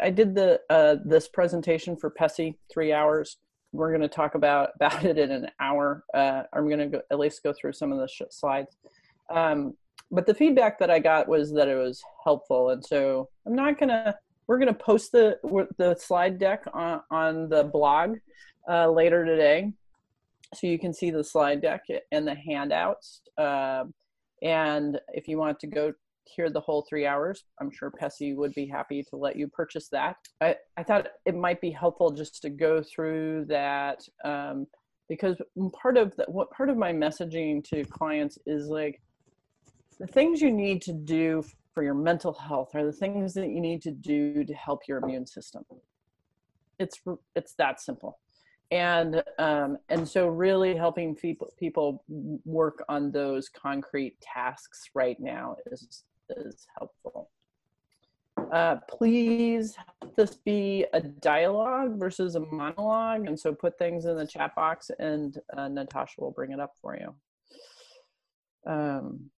I did the uh, this presentation for PESI three hours. We're going to talk about about it in an hour. Uh, I'm going to at least go through some of the sh- slides. Um, but the feedback that I got was that it was helpful, and so I'm not gonna. We're gonna post the the slide deck on on the blog uh, later today, so you can see the slide deck and the handouts. Uh, and if you want to go hear the whole three hours, I'm sure PESI would be happy to let you purchase that. I, I thought it might be helpful just to go through that um, because part of the, what part of my messaging to clients is like the things you need to do for your mental health are the things that you need to do to help your immune system. It's it's that simple, and um, and so really helping people people work on those concrete tasks right now is is helpful. Uh, please let this be a dialogue versus a monologue, and so put things in the chat box, and uh, Natasha will bring it up for you. Um,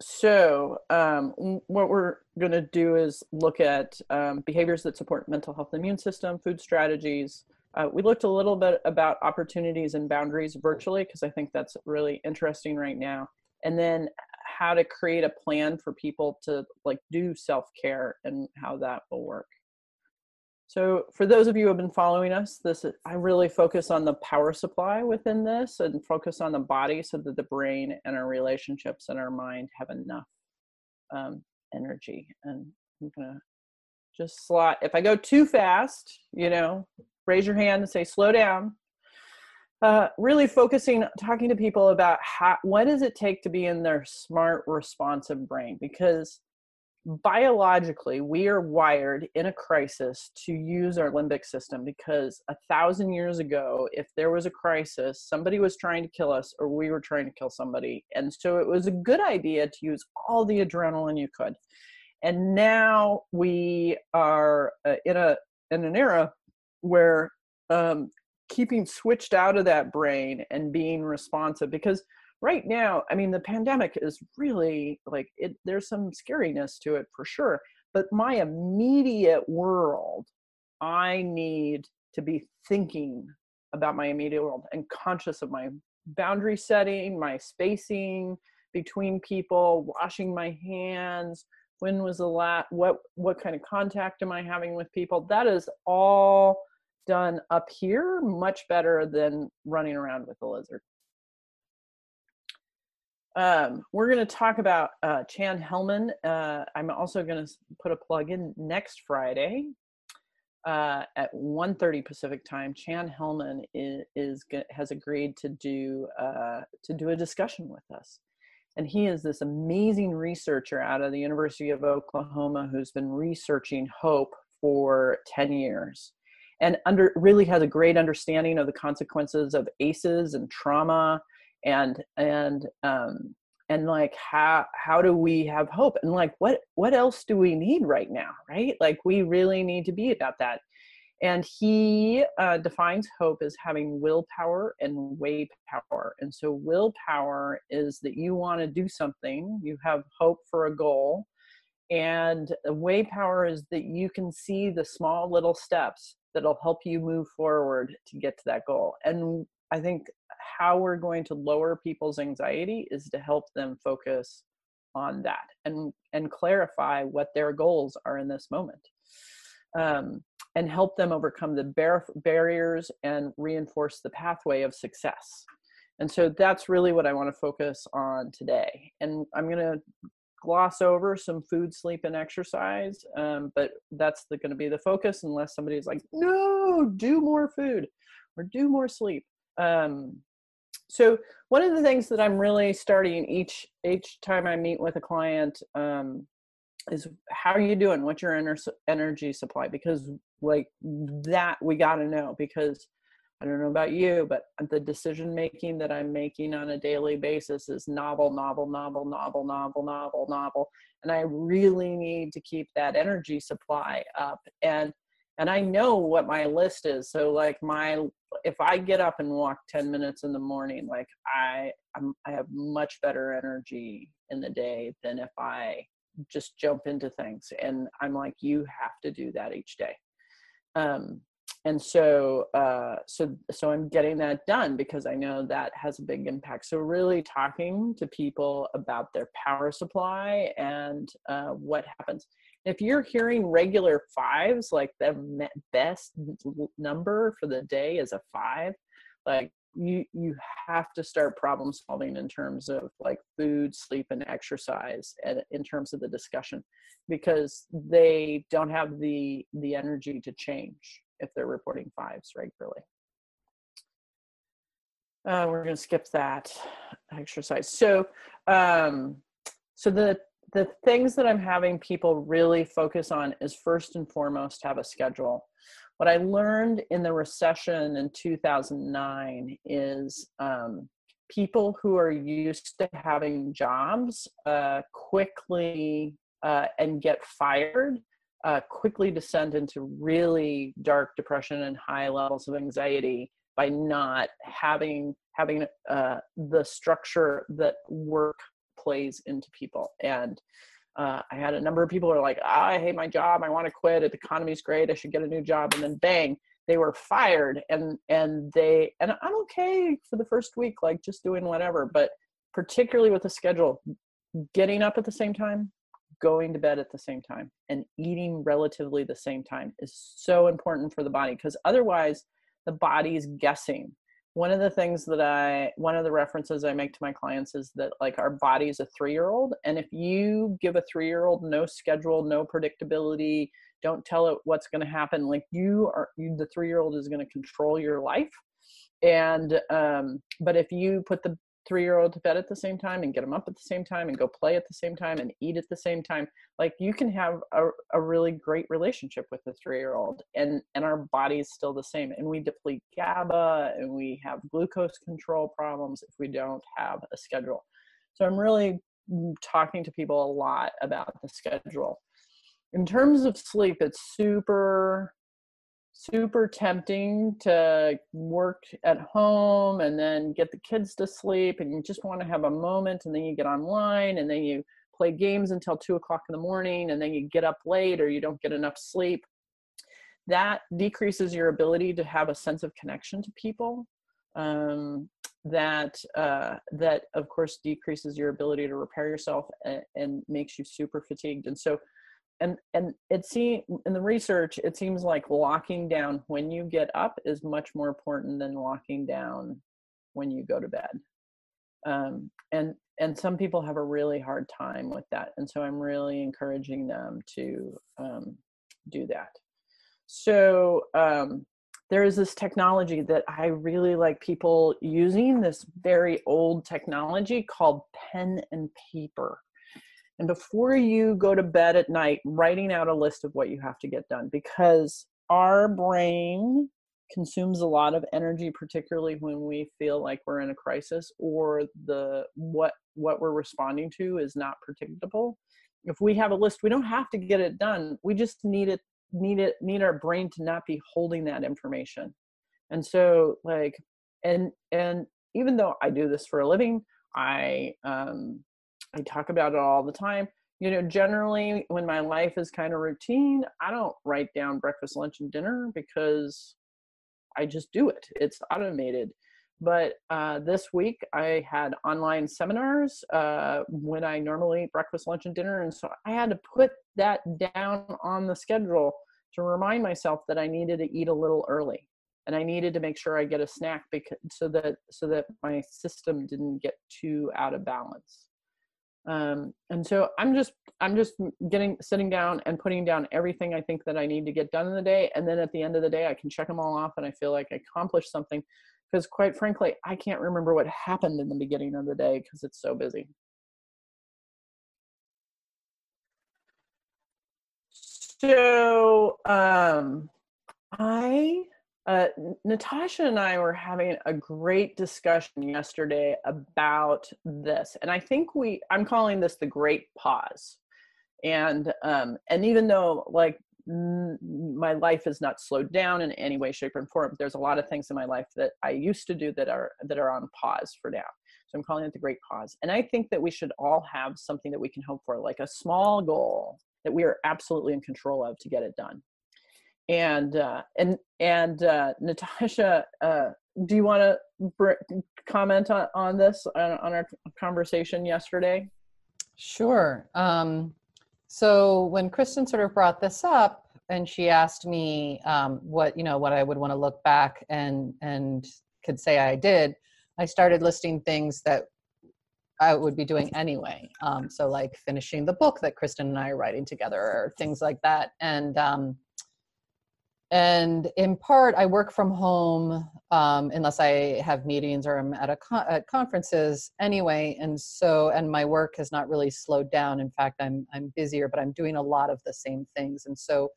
so um, what we're going to do is look at um, behaviors that support mental health immune system food strategies uh, we looked a little bit about opportunities and boundaries virtually because i think that's really interesting right now and then how to create a plan for people to like do self-care and how that will work so for those of you who have been following us, this I really focus on the power supply within this and focus on the body so that the brain and our relationships and our mind have enough um, energy. And I'm gonna just slot. If I go too fast, you know, raise your hand and say slow down. Uh, really focusing, talking to people about how what does it take to be in their smart, responsive brain? Because biologically we are wired in a crisis to use our limbic system because a thousand years ago if there was a crisis somebody was trying to kill us or we were trying to kill somebody. And so it was a good idea to use all the adrenaline you could. And now we are uh, in a in an era where um, keeping switched out of that brain and being responsive because right now i mean the pandemic is really like it there's some scariness to it for sure but my immediate world i need to be thinking about my immediate world and conscious of my boundary setting my spacing between people washing my hands when was the last what what kind of contact am i having with people? That is all done up here much better than running around with a lizard um, we're going to talk about uh, Chan Hellman. Uh, I'm also going to put a plug in next Friday uh, at 1:30 Pacific time. Chan Hellman is, is has agreed to do uh, to do a discussion with us, and he is this amazing researcher out of the University of Oklahoma who's been researching hope for 10 years and under really has a great understanding of the consequences of ACEs and trauma and and um and like how how do we have hope? And like what what else do we need right now right? Like we really need to be about that. And he uh, defines hope as having willpower and way power. And so willpower is that you want to do something you have hope for a goal and the way power is that you can see the small little steps that'll help you move forward to get to that goal and i think how we're going to lower people's anxiety is to help them focus on that and and clarify what their goals are in this moment um, and help them overcome the bar- barriers and reinforce the pathway of success. And so that's really what i want to focus on today and i'm going to gloss over some food sleep and exercise um, but that's going to be the focus unless somebody's like no do more food or do more sleep. Um, so one of the things that i'm really starting each each time i meet with a client um, is how are you doing? What's your energy supply? Because like that we got to know because i don't know about you but the decision making that i'm making on a daily basis is novel novel novel novel novel novel novel and i really need to keep that energy supply up and and I know what my list is. So like my if I get up and walk 10 minutes in the morning, like I I'm, I have much better energy in the day than if I just jump into things and i'm like you have to do that each day um, and so uh, so so i'm getting that done because i know that has a big impact. So really talking to people about their power supply and uh, what happens. If you're hearing regular fives like the best number for the day is a five like you you have to start problem solving in terms of like food sleep and exercise and in terms of the discussion because they don't have the the energy to change if they're reporting fives regularly. Uh, we're going to skip that exercise. So um so the the things that i'm having people really focus on is first and foremost have a schedule. What I learned in the recession in 2009 is um, people who are used to having jobs uh, quickly uh, and get fired uh, quickly descend into really dark depression and high levels of anxiety by not having having uh, the structure that work plays into people and uh, I had a number of people who are like, oh, I hate my job. I want to quit. The economy's great. I should get a new job. And then bang, they were fired. And and they and I'm okay for the first week, like just doing whatever. But particularly with the schedule, getting up at the same time, going to bed at the same time, and eating relatively the same time is so important for the body because otherwise the body's guessing. One of the things that i one of the references i make to my clients is that like our body is a three year old and if you give a three year old no schedule no predictability don't tell it what's going to happen like you are you, the three year old is going to control your life. And um but if you put the three year old to bed at the same time and get them up at the same time and go play at the same time and eat at the same time. Like you can have a, a really great relationship with the three year old and and our body is still the same and we deplete gaba and we have glucose control problems if we don't have a schedule. So i'm really mm, talking to people a lot about the schedule. In terms of sleep it's super super tempting to work at home and then get the kids to sleep and you just want to have a moment and then you get online and then you play games until two o'clock in the morning and then you get up late or you don't get enough sleep. That decreases your ability to have a sense of connection to people um, that uh, that of course decreases your ability to repair yourself and, and makes you super fatigued. And so and and it seems in the research it seems like locking down when you get up is much more important than locking down when you go to bed. Um, and and some people have a really hard time with that and so i'm really encouraging them to um, do that. So um, there is this technology that i really like people using this very old technology called pen and paper and before you go to bed at night writing out a list of what you have to get done because our brain consumes a lot of energy particularly when we feel like we're in a crisis or the what what we're responding to is not predictable. If we have a list we don't have to get it done. We just need it need it need our brain to not be holding that information. And so like and and even though i do this for a living i um I talk about it all the time. You know, generally when my life is kind of routine, I don't write down breakfast, lunch, and dinner because I just do it. It's automated. But uh, this week I had online seminars uh, when I normally eat breakfast, lunch, and dinner. And so I had to put that down on the schedule to remind myself that I needed to eat a little early and I needed to make sure I get a snack because so that so that my system didn't get too out of balance um, and so i'm just i'm just getting sitting down and putting down everything i think that i need to get done in the day. And then at the end of the day i can check them all off and i feel like i accomplished something. Because quite frankly i can't remember what happened in the beginning of the day because it's so busy. So um i uh, Natasha and I were having a great discussion yesterday about this, and I think we I'm calling this the Great Pause, and um, and even though like m- my life is not slowed down in any way, shape, or form, there's a lot of things in my life that I used to do that are that are on pause for now. So I'm calling it the Great Pause. And I think that we should all have something that we can hope for, like a small goal that we are absolutely in control of to get it done. And uh, and and uh, Natasha, uh, do you want to br- comment on, on this on, on our conversation yesterday? Sure. Um, so when Kristen sort of brought this up, and she asked me um, what you know what I would want to look back and and could say I did, I started listing things that I would be doing anyway. Um, so like finishing the book that Kristen and I are writing together, or things like that. And um, and in part, I work from home um, unless I have meetings or I'm at a con- at conferences anyway. And so, and my work has not really slowed down. In fact, I'm I'm busier, but I'm doing a lot of the same things. And so,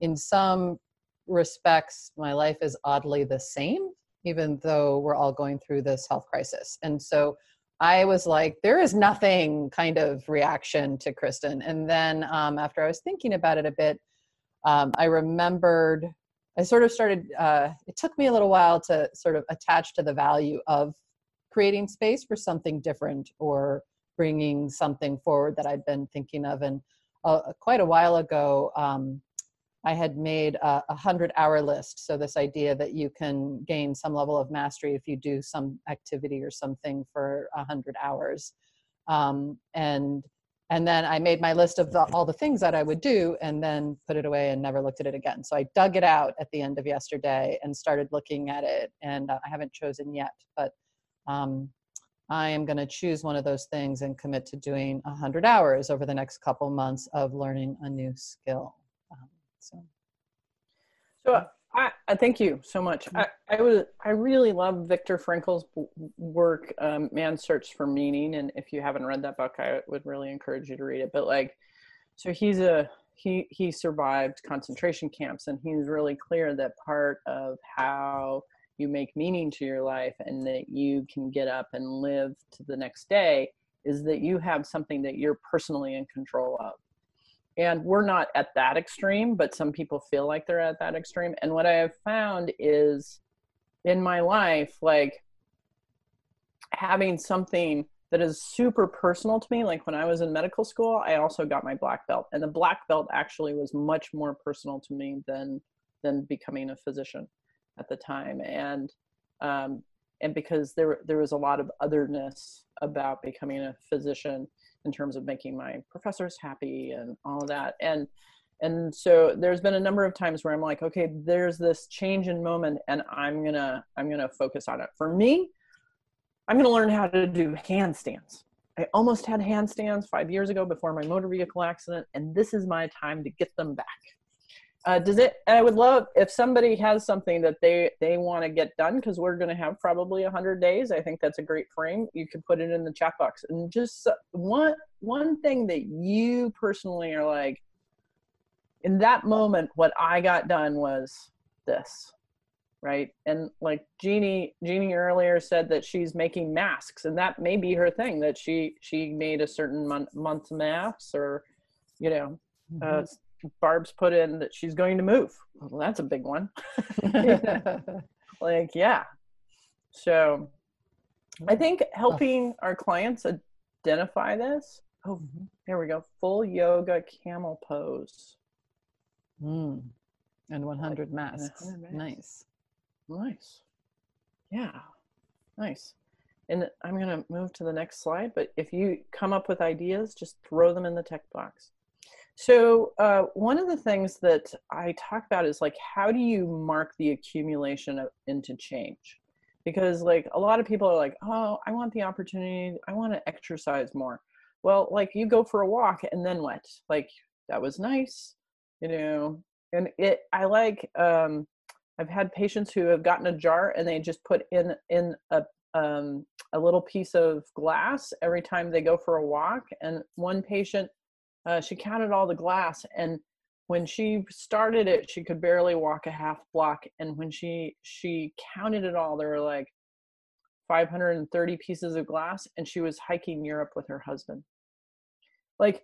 in some respects, my life is oddly the same even though we're all going through this health crisis. And so I was like, there is nothing kind of reaction to Kristen. And then um, after I was thinking about it a bit, um, I remembered, I sort of started, uh, it took me a little while to sort of attach to the value of creating space for something different or bringing something forward that I'd been thinking of. And uh, quite a while ago, um, I had made a, a hundred hour list. So this idea that you can gain some level of mastery if you do some activity or something for a hundred hours. Um, and and then I made my list of the, all the things that I would do and then put it away and never looked at it again. So I dug it out at the end of yesterday and started looking at it. And uh, I haven't chosen yet, but um, I am going to choose one of those things and commit to doing 100 hours over the next couple months of learning a new skill. So, so I, I thank you so much. I, I would I really love Viktor Frankl's work, um, Man's Search for Meaning, and if you haven't read that book, I would really encourage you to read it. But like, so he's a he he survived concentration camps, and he's really clear that part of how you make meaning to your life and that you can get up and live to the next day is that you have something that you're personally in control of and we're not at that extreme but some people feel like they're at that extreme. And what i have found is in my life like having something that is super personal to me like when i was in medical school i also got my black belt. And the black belt actually was much more personal to me than than becoming a physician at the time. And um and because there there was a lot of otherness about becoming a physician in terms of making my professors happy and all of that. And and so there's been a number of times where i'm like okay there's this change in moment and i'm gonna i'm gonna focus on it. For me i'm gonna learn how to do handstands. I almost had handstands five years ago before my motor vehicle accident and this is my time to get them back uh, does it i would love if somebody has something that they they want to get done because we're going to have probably 100 days i think that's a great frame you could put it in the chat box and just one one thing that you personally are like in that moment what i got done was this right and like jeannie jeannie earlier said that she's making masks and that may be her thing that she she made a certain month month masks or you know uh, mm-hmm. Barb's put in that she's going to move. Well, that's a big one. like, yeah. So I think helping our clients identify this. Oh, here we go. Full yoga camel pose. Mm. And 100 masks. 100 masks. Nice. Nice. Yeah. Nice. And I'm going to move to the next slide, but if you come up with ideas, just throw them in the text box. So uh, one of the things that I talk about is like, how do you mark the accumulation of, into change? Because like a lot of people are like, oh, I want the opportunity, I want to exercise more. Well, like you go for a walk and then what? Like that was nice, you know. And it, I like. Um, I've had patients who have gotten a jar and they just put in in a um, a little piece of glass every time they go for a walk. And one patient uh, she counted all the glass and when she started it she could barely walk a half block and when she she counted it all there were like 530 pieces of glass and she was hiking europe with her husband. Like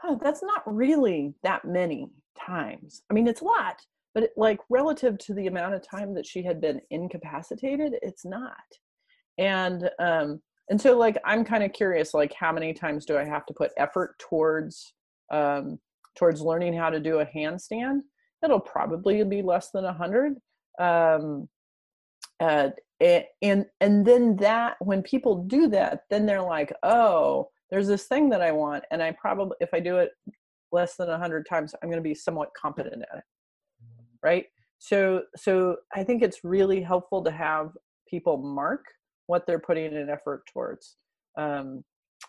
huh, that's not really that many times. I mean it's a lot but it, like relative to the amount of time that she had been incapacitated it's not. And um and so like i'm kind of curious like how many times do i have to put effort towards um towards learning how to do a handstand it'll probably be less than a hundred. Um uh, and and then that when people do that then they're like oh there's this thing that i want and i probably if i do it less than 100 times i'm going to be somewhat competent at it. Right? So so i think it's really helpful to have people mark what they're putting an effort towards. Um,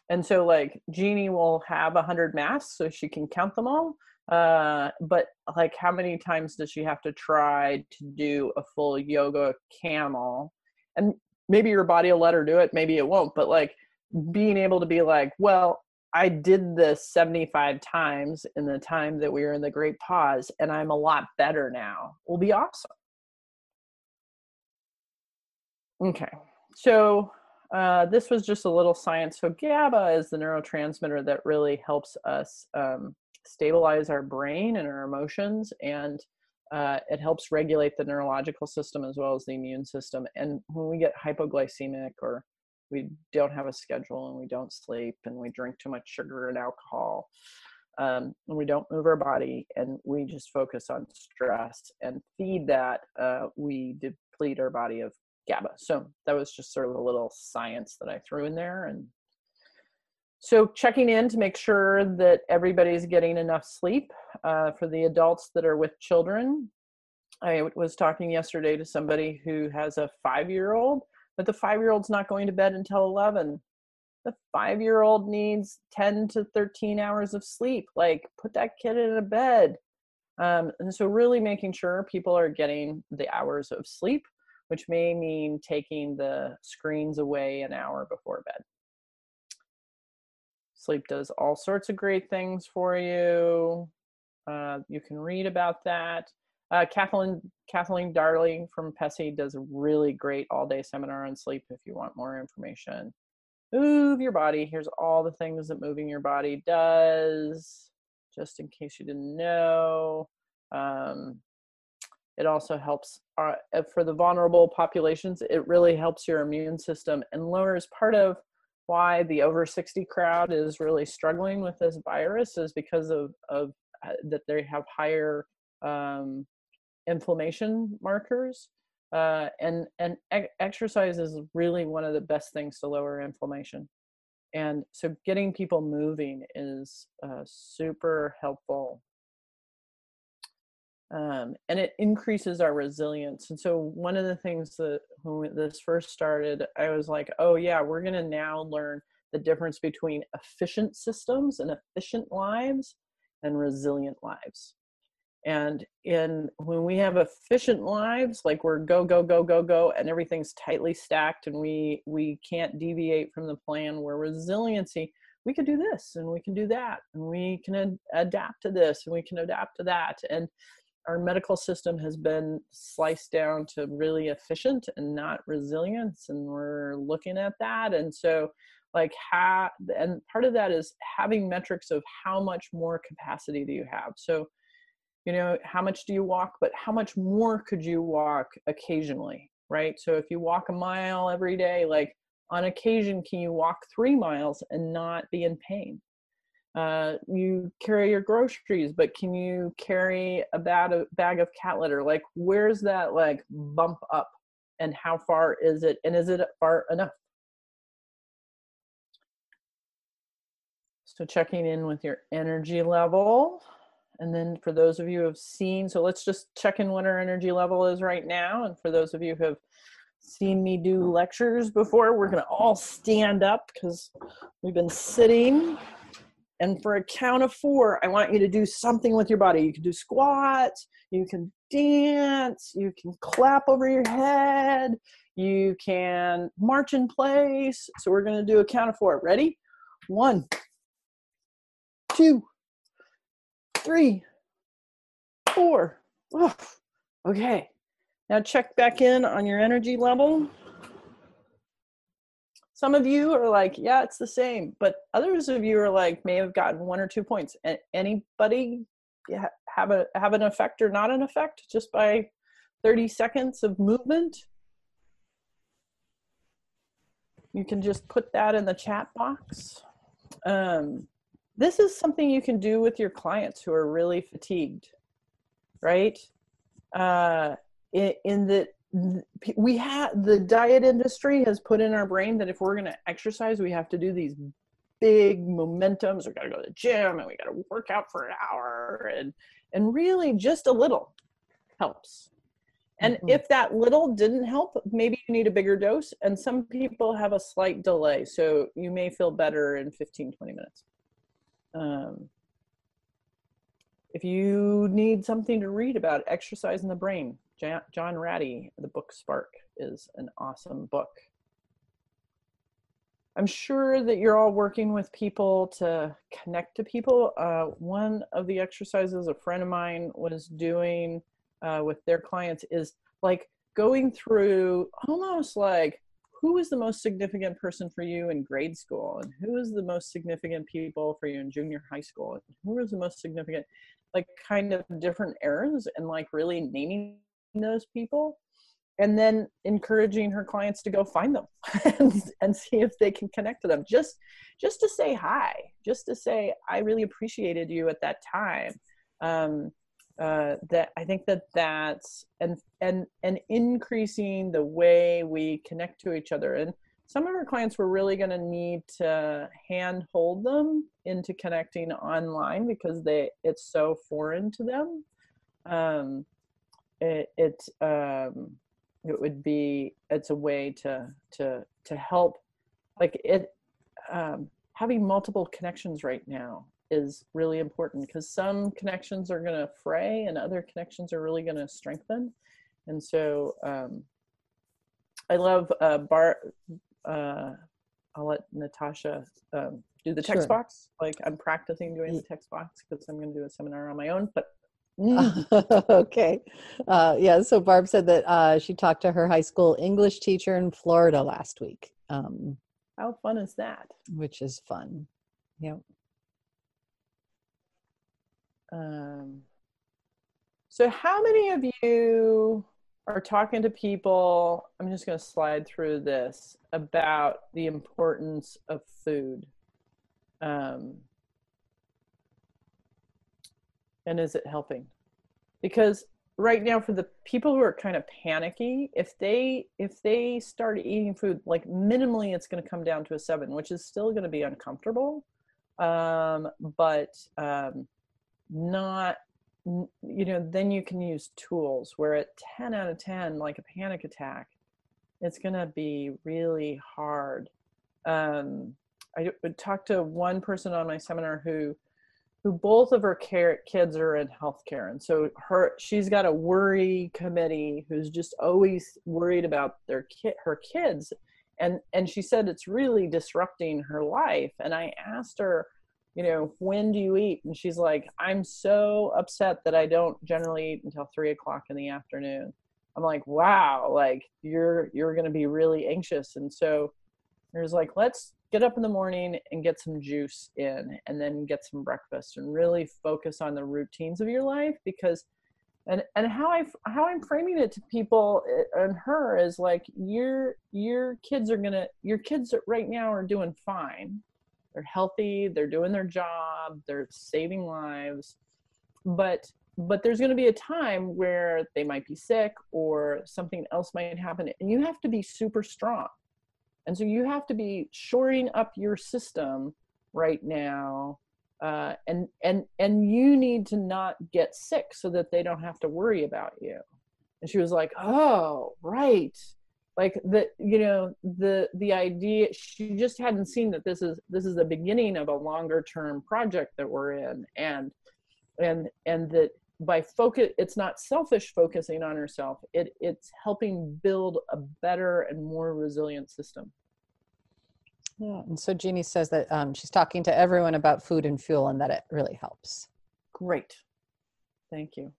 and so like jeannie will have 100 masks so she can count them all uh, but like how many times does she have to try to do a full yoga camel? And maybe your body will let her do it maybe it won't but like being able to be like well i did this 75 times in the time that we were in the great pause and i'm a lot better now. Will be awesome. Okay. So uh, this was just a little science so gaba is the neurotransmitter that really helps us um, stabilize our brain and our emotions and uh, it helps regulate the neurological system as well as the immune system. And when we get hypoglycemic or we don't have a schedule and we don't sleep and we drink too much sugar and alcohol um, and we don't move our body and we just focus on stress and feed that, uh, we deplete our body of GABA. So that was just sort of a little science that I threw in there and so checking in to make sure that everybody's getting enough sleep uh, for the adults that are with children i was talking yesterday to somebody who has a five year old but the five year old's not going to bed until 11 the five year old needs 10 to 13 hours of sleep like put that kid in a bed um, and so really making sure people are getting the hours of sleep which may mean taking the screens away an hour before bed Sleep does all sorts of great things for you. Uh, you can read about that. Uh, Kathleen Kathleen Darling from PESI does a really great all day seminar on sleep if you want more information. Move your body. Here's all the things that moving your body does, just in case you didn't know. Um, it also helps uh, for the vulnerable populations. It really helps your immune system and lowers part of why the over 60 crowd is really struggling with this virus is because of, of uh, that they have higher um, inflammation markers uh, and and exercise is really one of the best things to lower inflammation and so getting people moving is uh, super helpful um, and it increases our resilience. And so, one of the things that when this first started, I was like, oh, yeah, we're going to now learn the difference between efficient systems and efficient lives and resilient lives. And in when we have efficient lives, like we're go go go go go, and everything's tightly stacked, and we we can't deviate from the plan. Where resiliency, we can do this and we can do that, and we can ad- adapt to this and we can adapt to that, and our medical system has been sliced down to really efficient and not resilience and we're looking at that. And so like how and part of that is having metrics of how much more capacity do you have. So you know how much do you walk but how much more could you walk occasionally right? So if you walk a mile every day like on occasion can you walk three miles and not be in pain uh, you carry your groceries, but can you carry a bag of, bag of cat litter? Like, where's that like bump up, and how far is it, and is it far enough? So checking in with your energy level. And then for those of you who have seen, so let's just check in what our energy level is right now. And for those of you who have seen me do lectures before, we're to all stand up because we've been sitting and for a count of four, I want you to do something with your body. You can do squats, you can dance, you can clap over your head, you can march in place. So we're going to do a count of four. Ready? One, two, three, four. Oh, okay. Now check back in on your energy level. Some of you are like, yeah, it's the same, but others of you are like, may have gotten one or two points. And anybody have a have an effect or not an effect just by 30 seconds of movement? you can just put that in the chat box. Um, this is something you can do with your clients who are really fatigued, right? Uh, in, in the we have the diet industry has put in our brain that if we're going to exercise, we have to do these big momentums. We got to go to the gym and we got to work out for an hour, and and really just a little helps. And mm-hmm. if that little didn't help, maybe you need a bigger dose. And some people have a slight delay. So you may feel better in 15, 20 minutes. Um, if you need something to read about exercise in the brain, John Ratey, the book Spark is an awesome book. I'm sure that you're all working with people to connect to people. Uh, one of the exercises a friend of mine was doing uh, with their clients is like going through almost like who is the most significant person for you in grade school and who is the most significant people for you in junior high school and who is the most significant like kind of different eras and like really naming those people and then encouraging her clients to go find them and, and see if they can connect to them just just to say hi just to say i really appreciated you at that time um, uh, that I think that that's and and and increasing the way we connect to each other. And some of our clients were really going to need to hand hold them into connecting online because they it's so foreign to them. Um, it it um, it would be it's a way to to to help like it um, having multiple connections right now is really important because some connections are going to fray and other connections are really going to strengthen. And so um, I love uh, Bar. Uh, I'll let Natasha um, do the text sure. box. Like I'm practicing doing the text box because I'm going to do a seminar on my own. But okay. Uh, yeah. So Barb said that uh, she talked to her high school English teacher in Florida last week. Um, How fun is that? Which is fun. Yep. Um, so, how many of you are talking to people? I'm just going to slide through this about the importance of food. Um, and is it helping? Because right now for the people who are kind of panicky if they if they start eating food like minimally it's going to come down to a seven which is still going to be uncomfortable um, but um, not you know then you can use tools where at 10 out of 10 like a panic attack it's going to be really hard. Um, i would talk to one person on my seminar who who both of her care, kids are in healthcare and so her she's got a worry committee who's just always worried about their kid her kids and and she said it's really disrupting her life and i asked her you know, when do you eat? And she's like, I'm so upset that I don't generally eat until three o'clock in the afternoon. I'm like, wow, like you're you're gonna be really anxious. And so there's like, let's get up in the morning and get some juice in and then get some breakfast and really focus on the routines of your life because and and how I how I'm framing it to people eh, and her is like your your kids are gonna your kids right now are doing fine they're healthy they're doing their job they're saving lives but but there's going to be a time where they might be sick or something else might happen and you have to be super strong. And so you have to be shoring up your system right now uh, and and and you need to not get sick so that they don't have to worry about you. And she was like oh right like the you know the the idea she just hadn't seen that this is this is the beginning of a longer term project that we're in. And and and that by focus it's not selfish focusing on herself. It it's helping build a better and more resilient system. Yeah and so jeannie says that um, she's talking to everyone about food and fuel and that it really helps. Great. Thank you.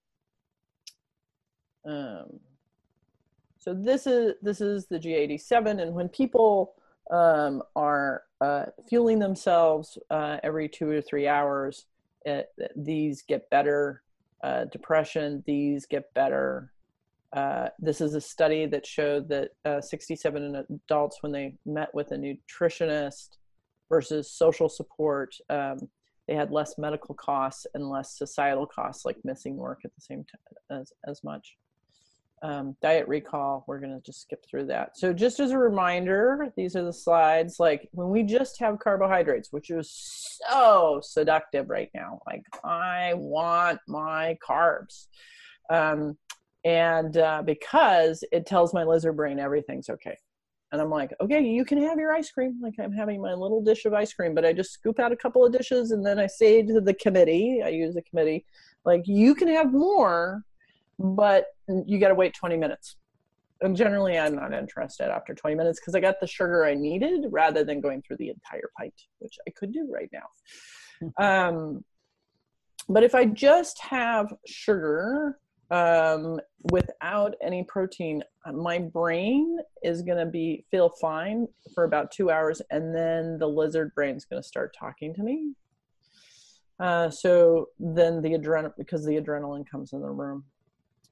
Um, so this is this is the G87, and when people um, are uh, fueling themselves uh, every two or three hours, it, these get better. Uh, depression, these get better. uh, this is a study that showed that uh, 67 adults, when they met with a nutritionist versus social support, um, they had less medical costs and less societal costs, like missing work at the same time as, as much. Um, diet recall, we're going to just skip through that. So, just as a reminder, these are the slides. Like when we just have carbohydrates, which is so seductive right now, like I want my carbs. Um, and uh, because it tells my lizard brain everything's okay and i'm like okay you can have your ice cream like i'm having my little dish of ice cream but i just scoop out a couple of dishes and then i say to the committee i use the committee like you can have more but you got to wait 20 minutes and generally i'm not interested after 20 minutes because i got the sugar i needed rather than going through the entire pint which i could do right now hmm. um, but if i just have sugar um, without any protein, my brain is going to be feel fine for about two hours, and then the lizard brain is going to start talking to me. Uh, so then the adrenaline, because the adrenaline comes in the room.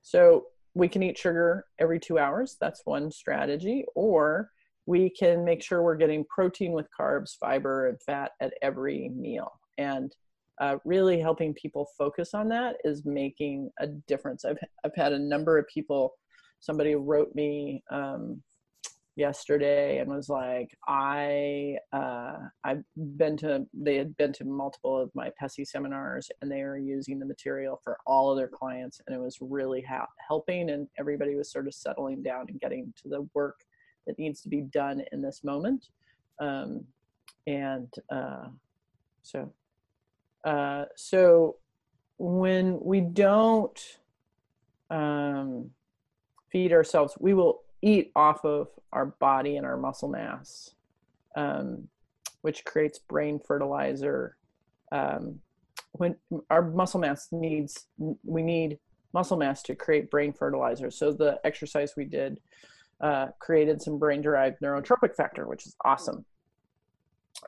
So we can eat sugar every two hours. That's one strategy. Or we can make sure we're getting protein with carbs, fiber, and fat at every meal. And uh, really helping people focus on that is making a difference. I've I've had a number of people. Somebody wrote me um, yesterday and was like, I uh, I've been to they had been to multiple of my PESI seminars and they are using the material for all of their clients and it was really ha- helping and everybody was sort of settling down and getting to the work that needs to be done in this moment. Um, and uh, so uh, so when we don't um, feed ourselves, we will eat off of our body and our muscle mass, um, which creates brain fertilizer. Um, when our muscle mass needs, we need muscle mass to create brain fertilizer. So the exercise we did uh, created some brain derived neurotrophic factor, which is awesome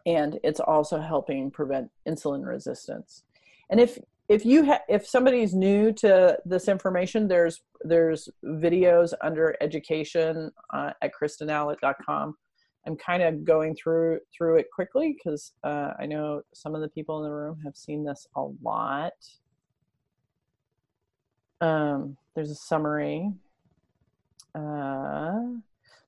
and it's also helping prevent insulin resistance. And if if you ha- if somebody's new to this information, there's there's videos under education uh, at kristenallott.com. I'm kind of going through through it quickly because uh, I know some of the people in the room have seen this a lot. Um, there's a summary. Uh,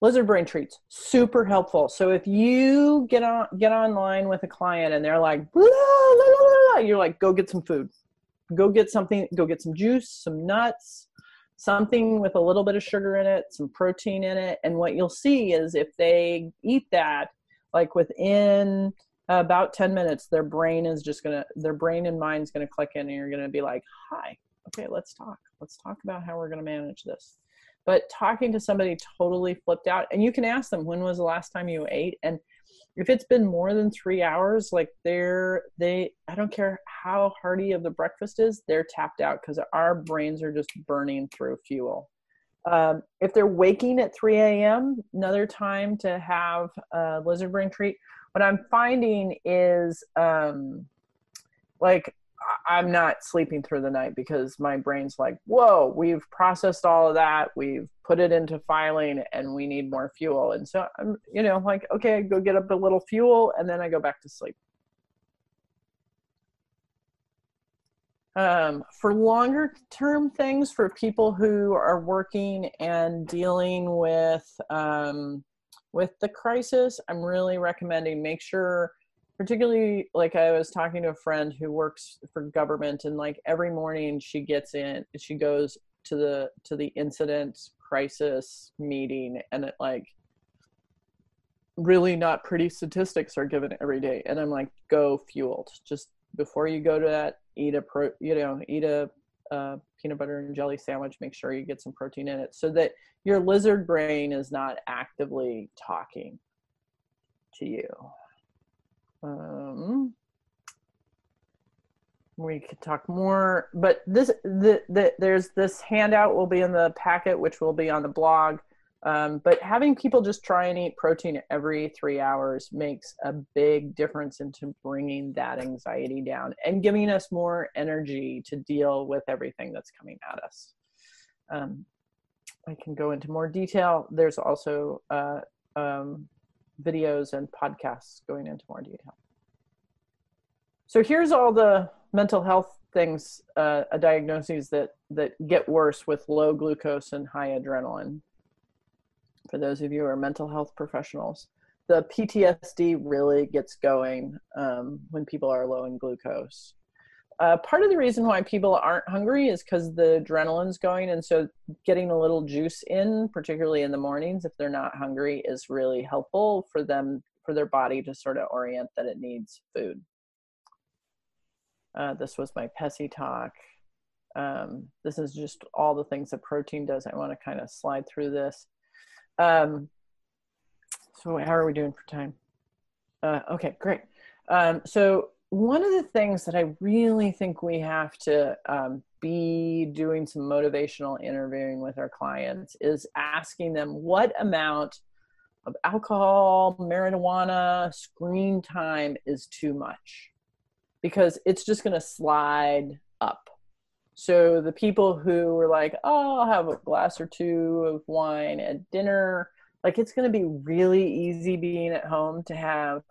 lizard brain treats super helpful so if you get on get online with a client and they're like blah, blah, blah, you're like go get some food go get something go get some juice some nuts something with a little bit of sugar in it some protein in it. And what you'll see is if they eat that like within about 10 minutes their brain is just gonna their brain and mind is gonna click in and you're gonna be like hi okay let's talk. Let's talk about how we're gonna manage this. But talking to somebody totally flipped out and you can ask them when was the last time you ate? And if it's been more than three hours like they're they i don't care how hearty of the breakfast is they're tapped out because our brains are just burning through fuel. Um, if they're waking at 3 a.m another time to have a lizard brain treat. What i'm finding is um, like I'm not sleeping through the night because my brain's like, whoa, we've processed all of that, we've put it into filing, and we need more fuel. And so I'm, you know, like, okay, I go get up a little fuel, and then I go back to sleep. Um, for longer term things, for people who are working and dealing with um, with the crisis, I'm really recommending make sure particularly like i was talking to a friend who works for government and like every morning she gets in she goes to the to the incident crisis meeting and it like really not pretty statistics are given every day and i'm like go fueled. Just before you go to that eat a pro you know eat a uh, peanut butter and jelly sandwich make sure you get some protein in it so that your lizard brain is not actively talking to you um, we could talk more, but this the, the there's this handout will be in the packet, which will be on the blog. Um, but having people just try and eat protein every three hours makes a big difference into bringing that anxiety down and giving us more energy to deal with everything that's coming at us. Um, I can go into more detail. There's also uh, um, videos and podcasts going into more detail. So here's all the mental health things, uh, diagnoses that that get worse with low glucose and high adrenaline. For those of you who are mental health professionals, the PTSD really gets going um, when people are low in glucose. Uh, part of the reason why people aren't hungry is because the adrenaline's going, and so getting a little juice in, particularly in the mornings, if they're not hungry, is really helpful for them for their body to sort of orient that it needs food. Uh, this was my PESI talk. Um, this is just all the things that protein does. I want to kind of slide through this. Um, so how are we doing for time? Uh, okay, great. Um, so one of the things that I really think we have to um, be doing some motivational interviewing with our clients is asking them what amount of alcohol, marijuana, screen time is too much because it's just going to slide up. So the people who were like, "Oh, I'll have a glass or two of wine at dinner," like it's going to be really easy being at home to have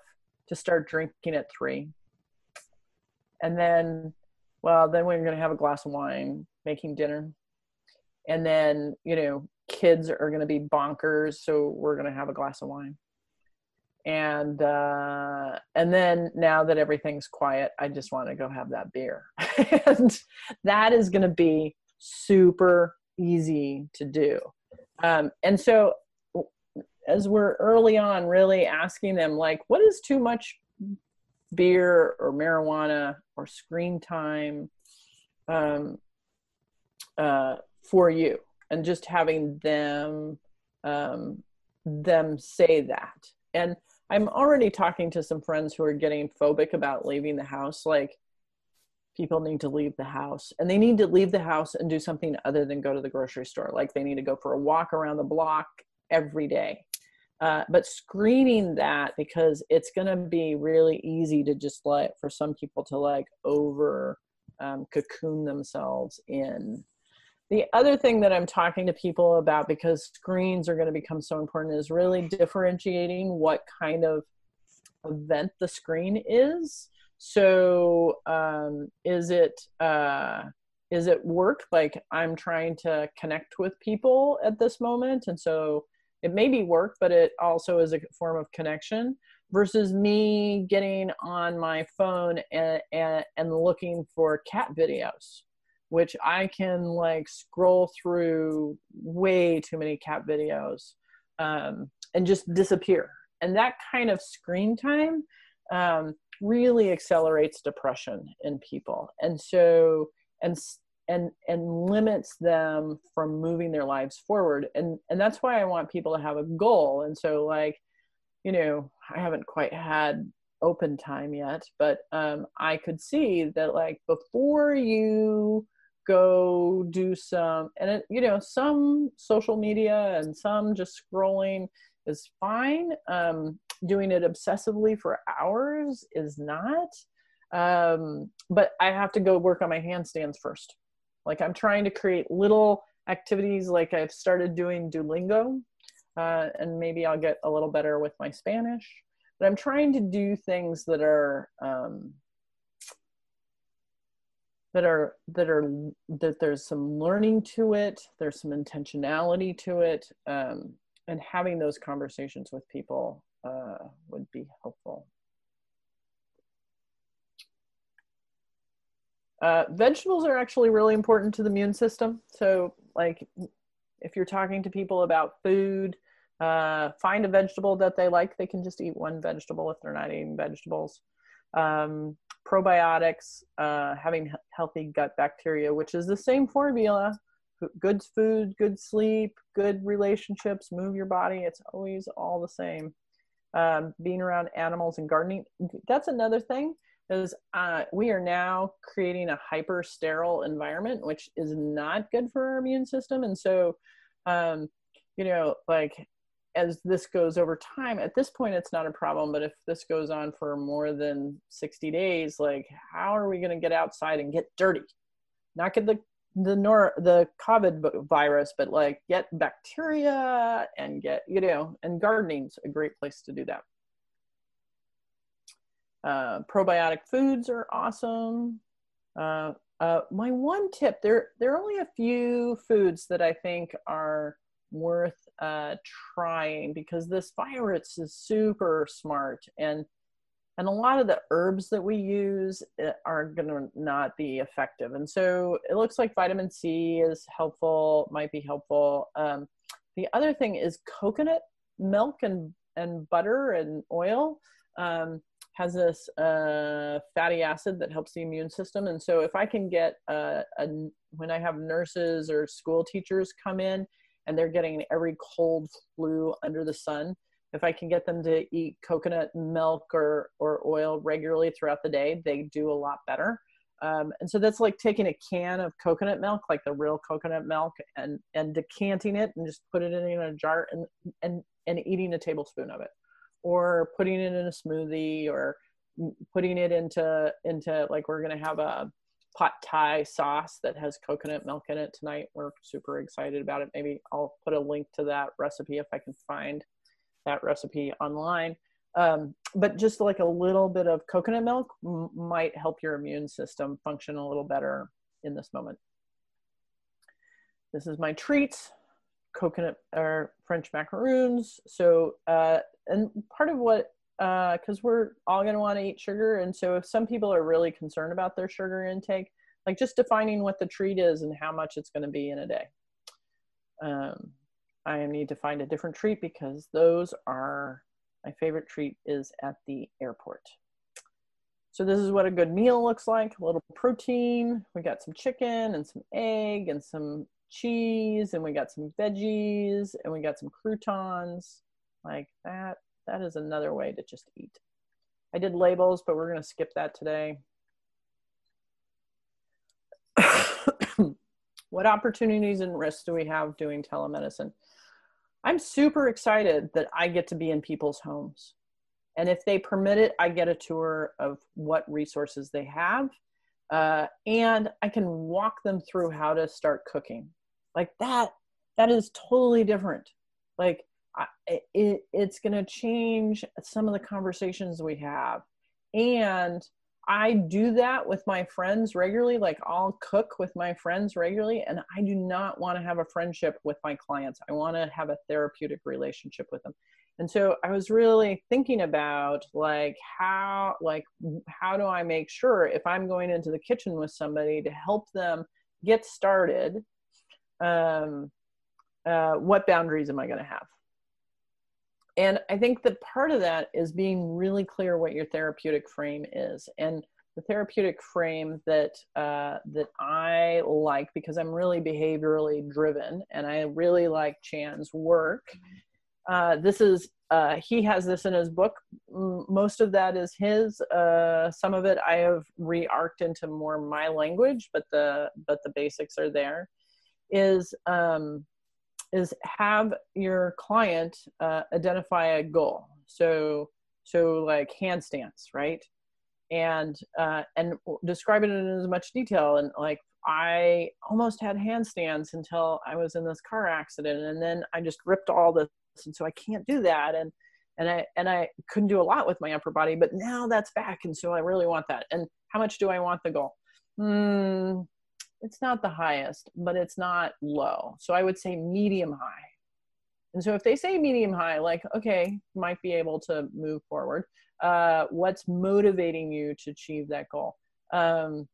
to start drinking at three and then well then we're going to have a glass of wine making dinner. And then you know kids are going to be bonkers so we're going to have a glass of wine. And uh and then now that everything's quiet i just want to go have that beer. And that is going to be super easy to do. Um and so as we're early on really asking them like what is too much beer or marijuana or screen time um, uh, for you and just having them um, them say that. And i'm already talking to some friends who are getting phobic about leaving the house like people need to leave the house and they need to leave the house and do something other than go to the grocery store. Like they need to go for a walk around the block every day uh, but screening that because it's going to be really easy to just like for some people to like over um, cocoon themselves in. The other thing that i'm talking to people about because screens are going to become so important is really differentiating what kind of event the screen is. So um, is it uh, is it work? Like i'm trying to connect with people at this moment and so it may be work but it also is a form of connection versus me getting on my phone and, and, and looking for cat videos which i can like scroll through way too many cat videos um, and just disappear. And that kind of screen time um, really accelerates depression in people. And so and and and limits them from moving their lives forward. And and that's why i want people to have a goal. And so like you know i haven't quite had open time yet but um i could see that like before you go do some and it, you know some social media and some just scrolling is fine. Um doing it obsessively for hours is not. Um but i have to go work on my handstands first like I'm trying to create little activities like I've started doing Duolingo, uh, and maybe I'll get a little better with my Spanish. But I'm trying to do things that are um, that are that are that there's some learning to it, there's some intentionality to it, um, and having those conversations with people uh, would be helpful. Uh, vegetables are actually really important to the immune system. So, like, if you're talking to people about food, uh, find a vegetable that they like. They can just eat one vegetable if they're not eating vegetables. Um, probiotics, uh, having healthy gut bacteria, which is the same formula. Good food, good sleep, good relationships, move your body. It's always all the same. Um, being around animals and gardening. That's another thing is uh, we are now creating a hyper sterile environment, which is not good for our immune system. And so, um, you know, like as this goes over time, at this point, it's not a problem. But if this goes on for more than 60 days, like how are we going to get outside and get dirty? Not get the the nor the COVID virus, but like get bacteria and get you know, and gardening's a great place to do that. Uh, probiotic foods are awesome. Uh, uh, my one tip there there are only a few foods that I think are worth uh, trying because this virus is super smart and and a lot of the herbs that we use eh, are going to not be effective. And so it looks like vitamin c is helpful might be helpful. Um, the other thing is coconut milk and and butter and oil. Um, has this uh, fatty acid that helps the immune system and so if i can get a, a when i have nurses or school teachers come in and they're getting every cold flu under the sun if I can get them to eat coconut milk or, or oil regularly throughout the day, they do a lot better. Um, and so that's like taking a can of coconut milk, like the real coconut milk, and and decanting it and just put it in a jar and and and eating a tablespoon of it, or putting it in a smoothie, or putting it into into like we're gonna have a pad thai sauce that has coconut milk in it tonight. We're super excited about it. Maybe I'll put a link to that recipe if I can find that recipe online. Um, but just like a little bit of coconut milk m- might help your immune system function a little better in this moment. This is my treats, coconut or French macaroons. So, uh, and part of what, because uh, we're all going to want to eat sugar. And so, if some people are really concerned about their sugar intake, like just defining what the treat is and how much it's going to be in a day. Um, I need to find a different treat because those are my favorite treat is at the airport. So this is what a good meal looks like. A little protein. We got some chicken and some egg and some cheese and we got some veggies and we got some croutons like that. That is another way to just eat. I did labels, but we're going to skip that today. what opportunities and risks do we have doing telemedicine? I'm super excited that I get to be in people's homes. And if they permit it, I get a tour of what resources they have. Uh, and I can walk them through how to start cooking. Like that, that is totally different. Like it, it's going to change some of the conversations we have. And I do that with my friends regularly. Like I'll cook with my friends regularly, and I do not want to have a friendship with my clients. I want to have a therapeutic relationship with them. And so I was really thinking about like how like how do I make sure if I'm going into the kitchen with somebody to help them get started, um, uh, what boundaries am I going to have? and i think that part of that is being really clear what your therapeutic frame is. And the therapeutic frame that uh, that i like because i'm really behaviorally driven and i really like chan's work uh, this is uh, he has this in his book. Most of that is his uh, some of it i have re-arced into more my language but the but the basics are there is um, is have your client uh, identify a goal. So, so like handstands, right? And uh, and describe it in as much detail. And like I almost had handstands until I was in this car accident, and then I just ripped all this, and so I can't do that. And and I and I couldn't do a lot with my upper body, but now that's back, and so I really want that. And how much do I want the goal? Hmm, it's not the highest, but it's not low. So I would say medium high. And so if they say medium high, like, okay, might be able to move forward. Uh, what's motivating you to achieve that goal? Um,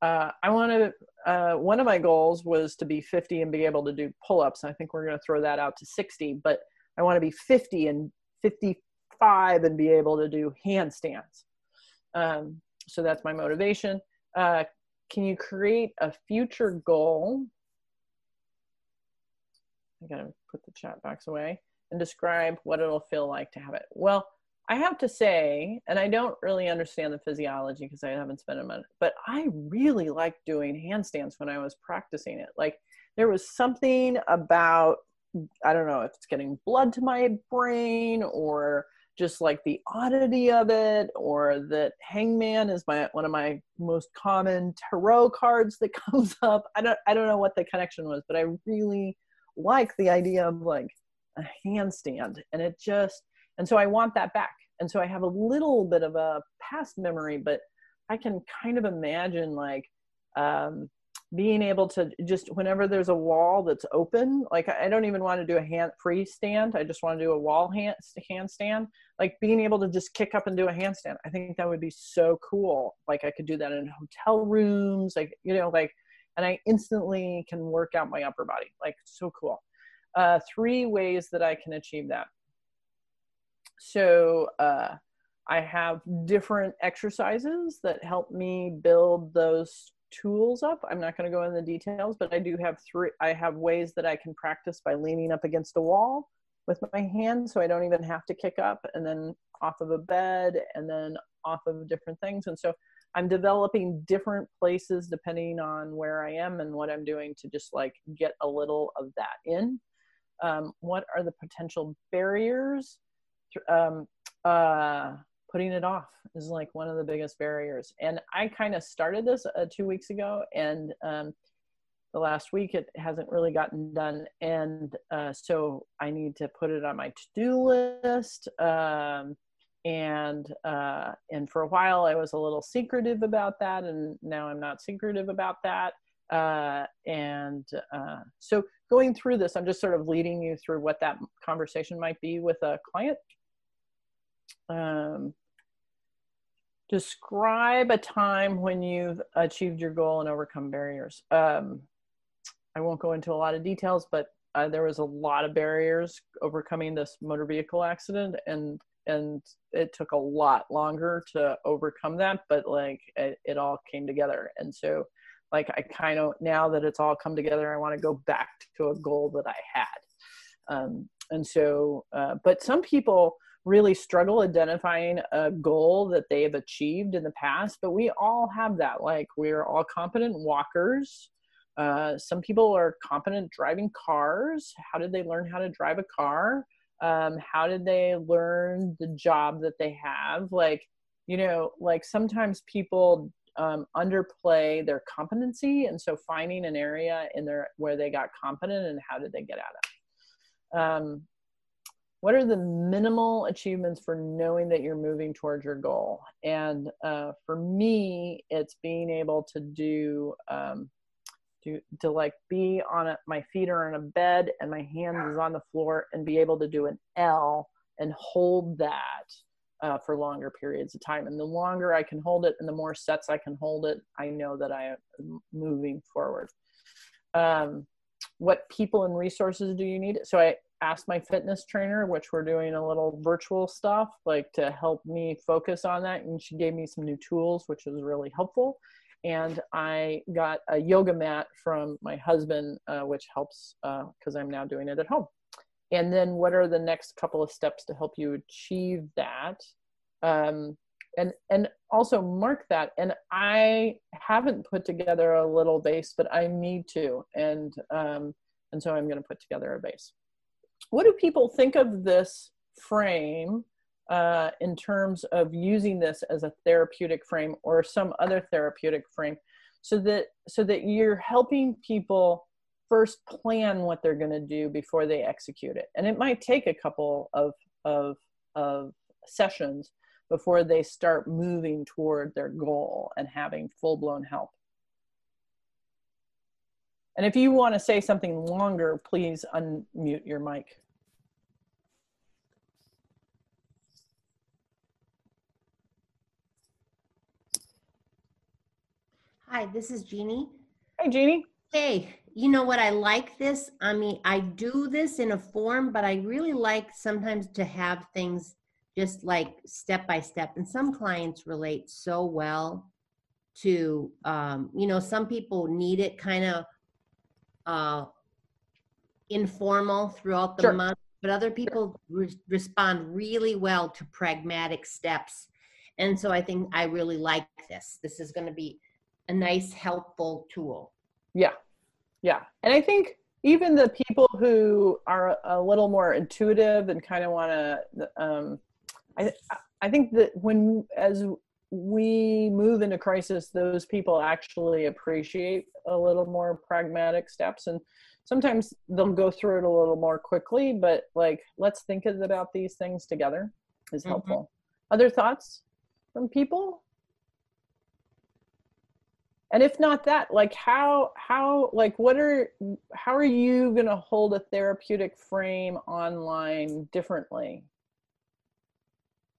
uh, I want to, uh, one of my goals was to be 50 and be able to do pull ups. I think we're going to throw that out to 60, but I want to be 50 and 55 and be able to do handstands. Um, so that's my motivation. Uh, can you create a future goal? I gotta put the chat box away and describe what it'll feel like to have it. Well, I have to say, and I don't really understand the physiology because I haven't spent a minute, but I really liked doing handstands when I was practicing it. Like there was something about, I don't know if it's getting blood to my brain or just like the oddity of it or that hangman is my one of my most common tarot cards that comes up. I don't i don't know what the connection was but i really like the idea of like a handstand and it just and so i want that back. And so i have a little bit of a past memory but i can kind of imagine like um being able to just whenever there's a wall that's open like i don't even want to do a hand free stand. i just want to do a wall hand handstand like being able to just kick up and do a handstand i think that would be so cool like i could do that in hotel rooms like you know like and i instantly can work out my upper body like so cool uh, three ways that i can achieve that so uh, i have different exercises that help me build those tools up. I'm not going to go into the details, but I do have three. I have ways that I can practice by leaning up against a wall with my hand, so I don't even have to kick up, and then off of a bed, and then off of different things. And so I'm developing different places depending on where I am and what I'm doing to just like get a little of that in. Um, what are the potential barriers? Um, uh, putting it off is like one of the biggest barriers. And I kind of started this uh, two weeks ago, and um, the last week it hasn't really gotten done. And uh, so I need to put it on my to do list. Um, and uh, and for a while I was a little secretive about that, and now I'm not secretive about that. Uh, and uh, so going through this, I'm just sort of leading you through what that conversation might be with a client. Um, describe a time when you've achieved your goal and overcome barriers. Um, i won't go into a lot of details but uh, there was a lot of barriers overcoming this motor vehicle accident and and it took a lot longer to overcome that but like it, it all came together. And so like i kind of now that it's all come together i want to go back to a goal that i had. Um, and so uh, but some people really struggle identifying a goal that they have achieved in the past, but we all have that. Like we're all competent walkers. Uh, some people are competent driving cars. How did they learn how to drive a car? Um, how did they learn the job that they have? Like, you know, like sometimes people um, underplay their competency, and so finding an area in their where they got competent and how did they get at it. Um, what are the minimal achievements for knowing that you're moving towards your goal? And uh, for me it's being able to do um, to, to like be on a, my feet are on a bed and my hand is on the floor and be able to do an l and hold that uh, for longer periods of time. And the longer i can hold it and the more sets i can hold it i know that i am moving forward. Um, what people and resources do you need? So i asked my fitness trainer, which we're doing a little virtual stuff, like to help me focus on that. And she gave me some new tools, which was really helpful. And I got a yoga mat from my husband, uh, which helps because uh, I'm now doing it at home. And then, what are the next couple of steps to help you achieve that? Um, and and also mark that. And I haven't put together a little base, but I need to. And um, and so I'm going to put together a base what do people think of this frame uh, in terms of using this as a therapeutic frame or some other therapeutic frame so that so that you're helping people first plan what they're going to do before they execute it and it might take a couple of of of sessions before they start moving toward their goal and having full-blown help and if you want to say something longer, please unmute your mic. Hi, this is Jeannie. Hi, Jeannie. Hey, you know what? I like this. I mean, I do this in a form, but I really like sometimes to have things just like step by step. And some clients relate so well to, um, you know, some people need it kind of uh, informal throughout the sure. month, but other people re- respond really well to pragmatic steps. And so I think I really like this. This is going to be a nice, helpful tool. Yeah. Yeah. And I think even the people who are a little more intuitive and kind of want to um, I I think that when as we move into crisis, those people actually appreciate a little more pragmatic steps and sometimes they'll go through it a little more quickly, but like let's think about these things together is Mhm. helpful. Other thoughts from people? And if not that, like how how like what are how are you going to hold a therapeutic frame online differently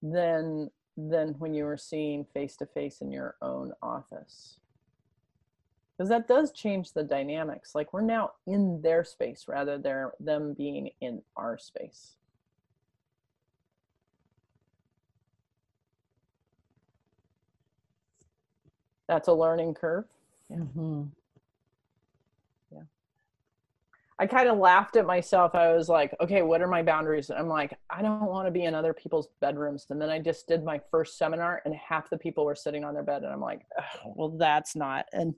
than than when you were seeing face to face in your own office? Because that does change the dynamics. Like we're now in their space rather than them being in our space. That's a learning curve. Mhm. Yeah. I kind of laughed at myself. I was like, okay, what are my boundaries? And I'm like, I don't want to be in other people's bedrooms. And then I just did my first seminar, and half the people were sitting on their bed, and I'm like, "Ugh, well, that's not. And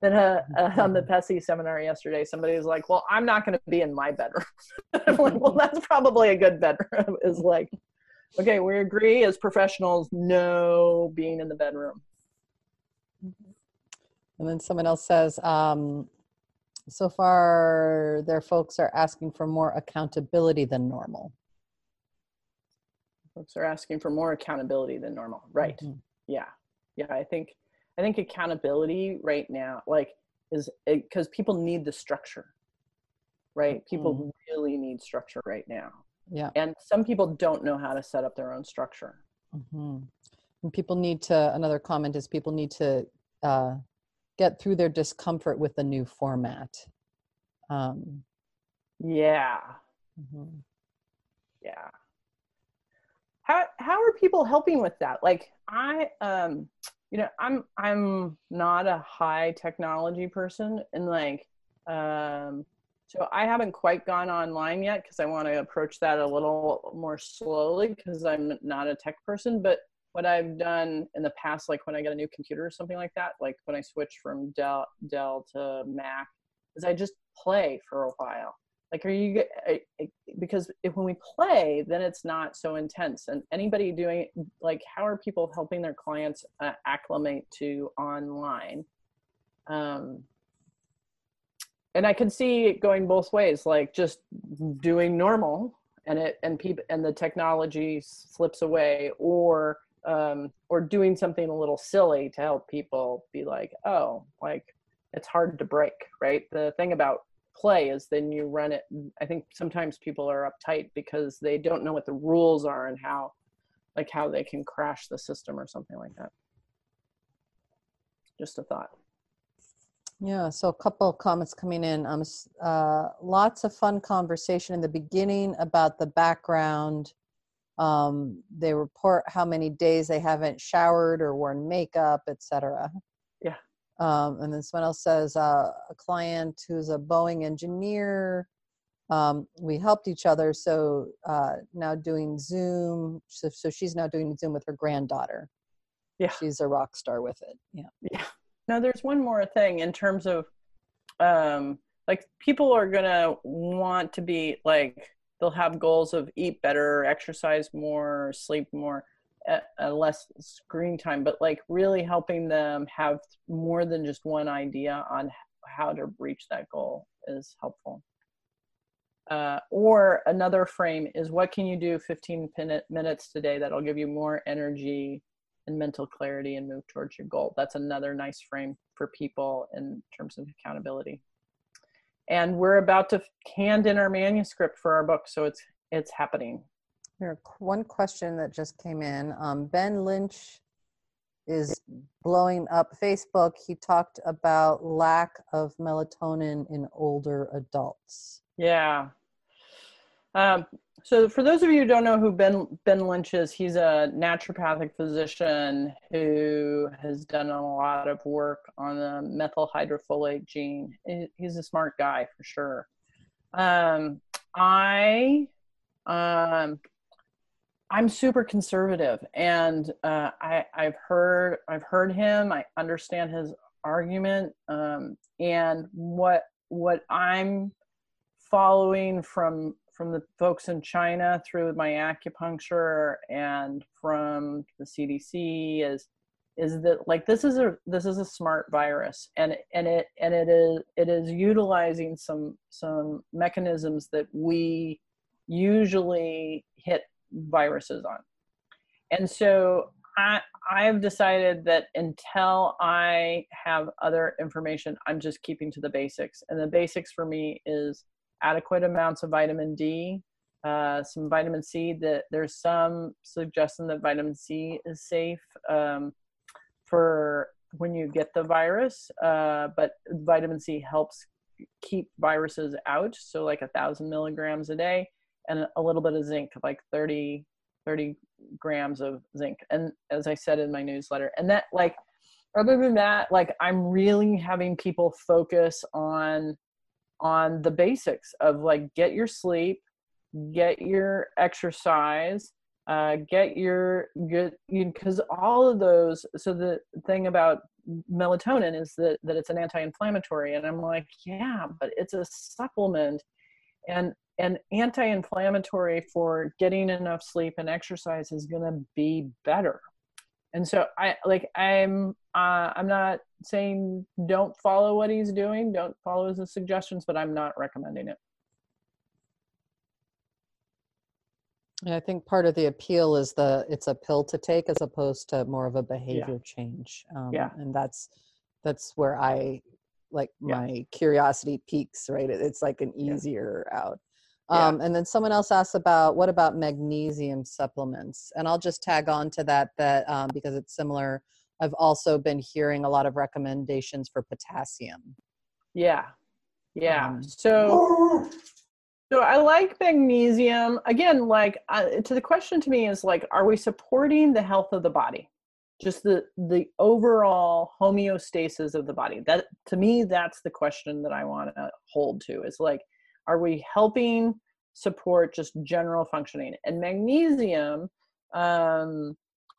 then uh, uh, on the PESI seminar yesterday, somebody was like, well, I'm not going to be in my bedroom. I'm like, well, that's probably a good bedroom. Is like, okay, we agree as professionals, no being in the bedroom. And then someone else says, um, so far their folks are asking for more accountability than normal. Folks are asking for more accountability than normal, right? Mhm. yeah yeah i think i think accountability right now like is because people need the structure right people really need structure right now Yeah. and some people don't know how to set up their own structure hmm And people need to, another comment is people need to uh, get through their discomfort with the new format. Um, yeah mhm. yeah how how are people helping with that like i um you know i'm i'm not a high technology person and like um so i haven't quite gone online yet because i want to approach that a little more slowly because i'm not a tech person but what i've done in the past like when i get a new computer or something like that like when i switch from dell dell to mac is i just play for a while. Like are you because if when we play then it's not so intense and anybody doing like how are people helping their clients uh, acclimate to online? Um and i can see it going both ways like just doing normal and it and people and the technology slips away or um or doing something a little silly to help people be like oh like it's hard to break right the thing about play is then you run it i think sometimes people are uptight because they don't know what the rules are and how like how they can crash the system or something like that just a thought Yeah, so a couple of comments coming in. Um, uh, lots of fun conversation in the beginning about the background. Um, they report how many days they haven't showered or worn makeup, etc. Yeah. Um, and then someone else says uh, a client who's a Boeing engineer. Um, we helped each other, so uh, now doing Zoom. So, so she's now doing Zoom with her granddaughter. Yeah. she's a rock star with it. Yeah. Yeah. Now there's one more thing in terms of um like people are going to want to be like they'll have goals of eat better, exercise more, sleep more, uh, less screen time, but like really helping them have more than just one idea on how to reach that goal is helpful. Uh, or another frame is what can you do 15 minute, minutes today that'll give you more energy and mental clarity and move towards your goal. That's another nice frame for people in terms of accountability. And we're about to hand in our manuscript for our book, so it's it's happening. Here, one question that just came in. Um, ben Lynch is blowing up Facebook. He talked about lack of melatonin in older adults. Yeah. Um, so for those of you who don't know who Ben Ben Lynch is, he's a naturopathic physician who has done a lot of work on the methyl hydrofolate gene. He's a smart guy for sure. Um, I um, I'm super conservative, and uh, I I've heard I've heard him. I understand his argument, um, and what what I'm following from from the folks in China through my acupuncture and from the CDC is is that like this is a this is a smart virus. And and it and it is it is utilizing some some mechanisms that we usually hit viruses on. And so i i've decided that until i have other information i'm just keeping to the basics. And the basics for me is adequate amounts of vitamin d uh, some vitamin c that there's some suggestion that vitamin c is safe um, for when you get the virus, uh, but vitamin C helps keep viruses out. So like a thousand milligrams a day and a little bit of zinc, like 30, 30 grams of zinc. And as I said in my newsletter, and that like, other than that, like I'm really having people focus on, on the basics of like, get your sleep, get your exercise, uh, get your good because all of those so the thing about melatonin is that that it's an anti-inflammatory and i'm like yeah but it's a supplement and an anti-inflammatory for getting enough sleep and exercise is going to be better and so i like i'm uh, i'm not saying don't follow what he's doing don't follow his suggestions but i'm not recommending it and I think part of the appeal is the it's a pill to take as opposed to more of a behavior yeah. change. Um, yeah, and that's that's where I like my curiosity peaks. Right, it's like an easier yeah. out. Um, and then someone else asks about what about magnesium supplements, and I'll just tag on to that that um, because it's similar. I've also been hearing a lot of recommendations for potassium. Yeah, yeah. Um, so so I like magnesium. Again, like uh, to the question to me is like, are we supporting the health of the body? Just the the overall homeostasis of the body. That to me, that's the question that I want to hold to. Is like, are we helping support just general functioning? And magnesium, um,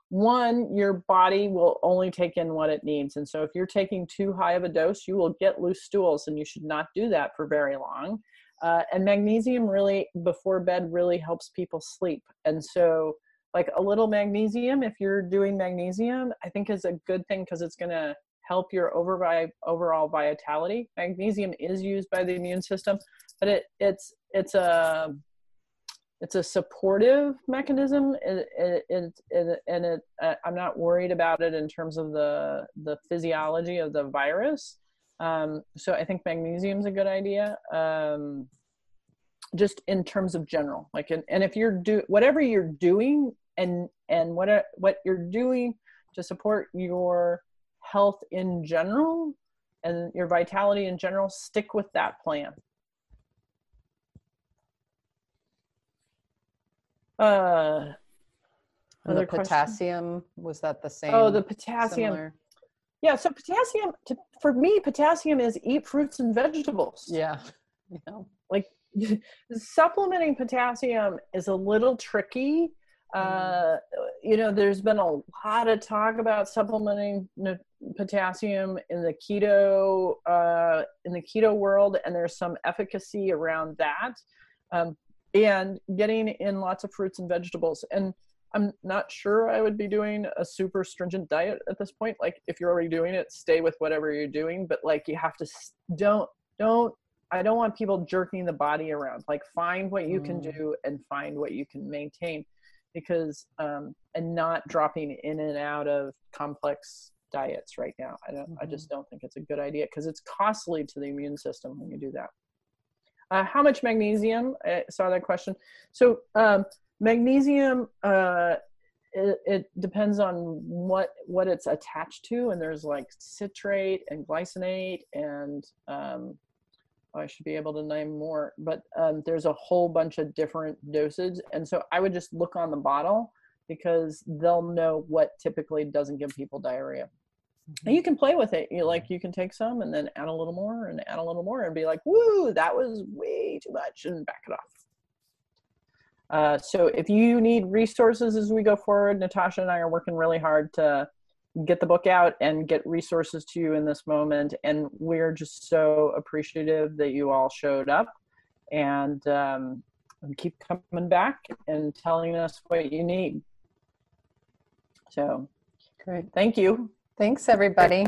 one, your body will only take in what it needs, and so if you're taking too high of a dose, you will get loose stools, and you should not do that for very long. Uh, and magnesium really before bed really helps people sleep. And so like a little magnesium if you're doing magnesium i think is a good thing because it's going to help your over overall vitality magnesium is used by the immune system but it it's it's a it's a supportive mechanism it, it, it, and it uh, i'm not worried about it in terms of the the physiology of the virus um, so I think magnesium is a good idea. Um, just in terms of general, like, and, and if you're do whatever you're doing and, and what, what you're doing to support your health in general and your vitality in general, stick with that plan. Uh, the potassium question? was that the same? Oh, the potassium. Similar? Yeah, so potassium to, for me, potassium is eat fruits and vegetables. Yeah. Yeah. Like supplementing potassium is a little tricky. Mm. Uh, you know, there's been a lot of talk about supplementing potassium in the keto uh, in the keto world, and there's some efficacy around that. Um, and getting in lots of fruits and vegetables. And I'm not sure I would be doing a super stringent diet at this point. Like if you're already doing it, stay with whatever you're doing, but like you have to don't don't I don't want people jerking the body around. Like find what you mm. can do and find what you can maintain because um and not dropping in and out of complex diets right now. I don't mm-hmm. I just don't think it's a good idea because it's costly to the immune system when you do that. Uh, how much magnesium? I saw that question. So um, magnesium uh, it, it, depends on what what it's attached to and there's like citrate and glycinate and um, i should be able to name more but um, there's a whole bunch of different dosage and so i would just look on the bottle because they'll know what typically doesn't give people diarrhea mm-hmm. and you can play with it you like you can take some and then add a little more and add a little more and be like woo that was way too much and back it off uh, so if you need resources as we go forward, Natasha and I are working really hard to get the book out and get resources to you in this moment. And we're just so appreciative that you all showed up. And um, and keep coming back and telling us what you need. So Great. thank you. Thanks, everybody.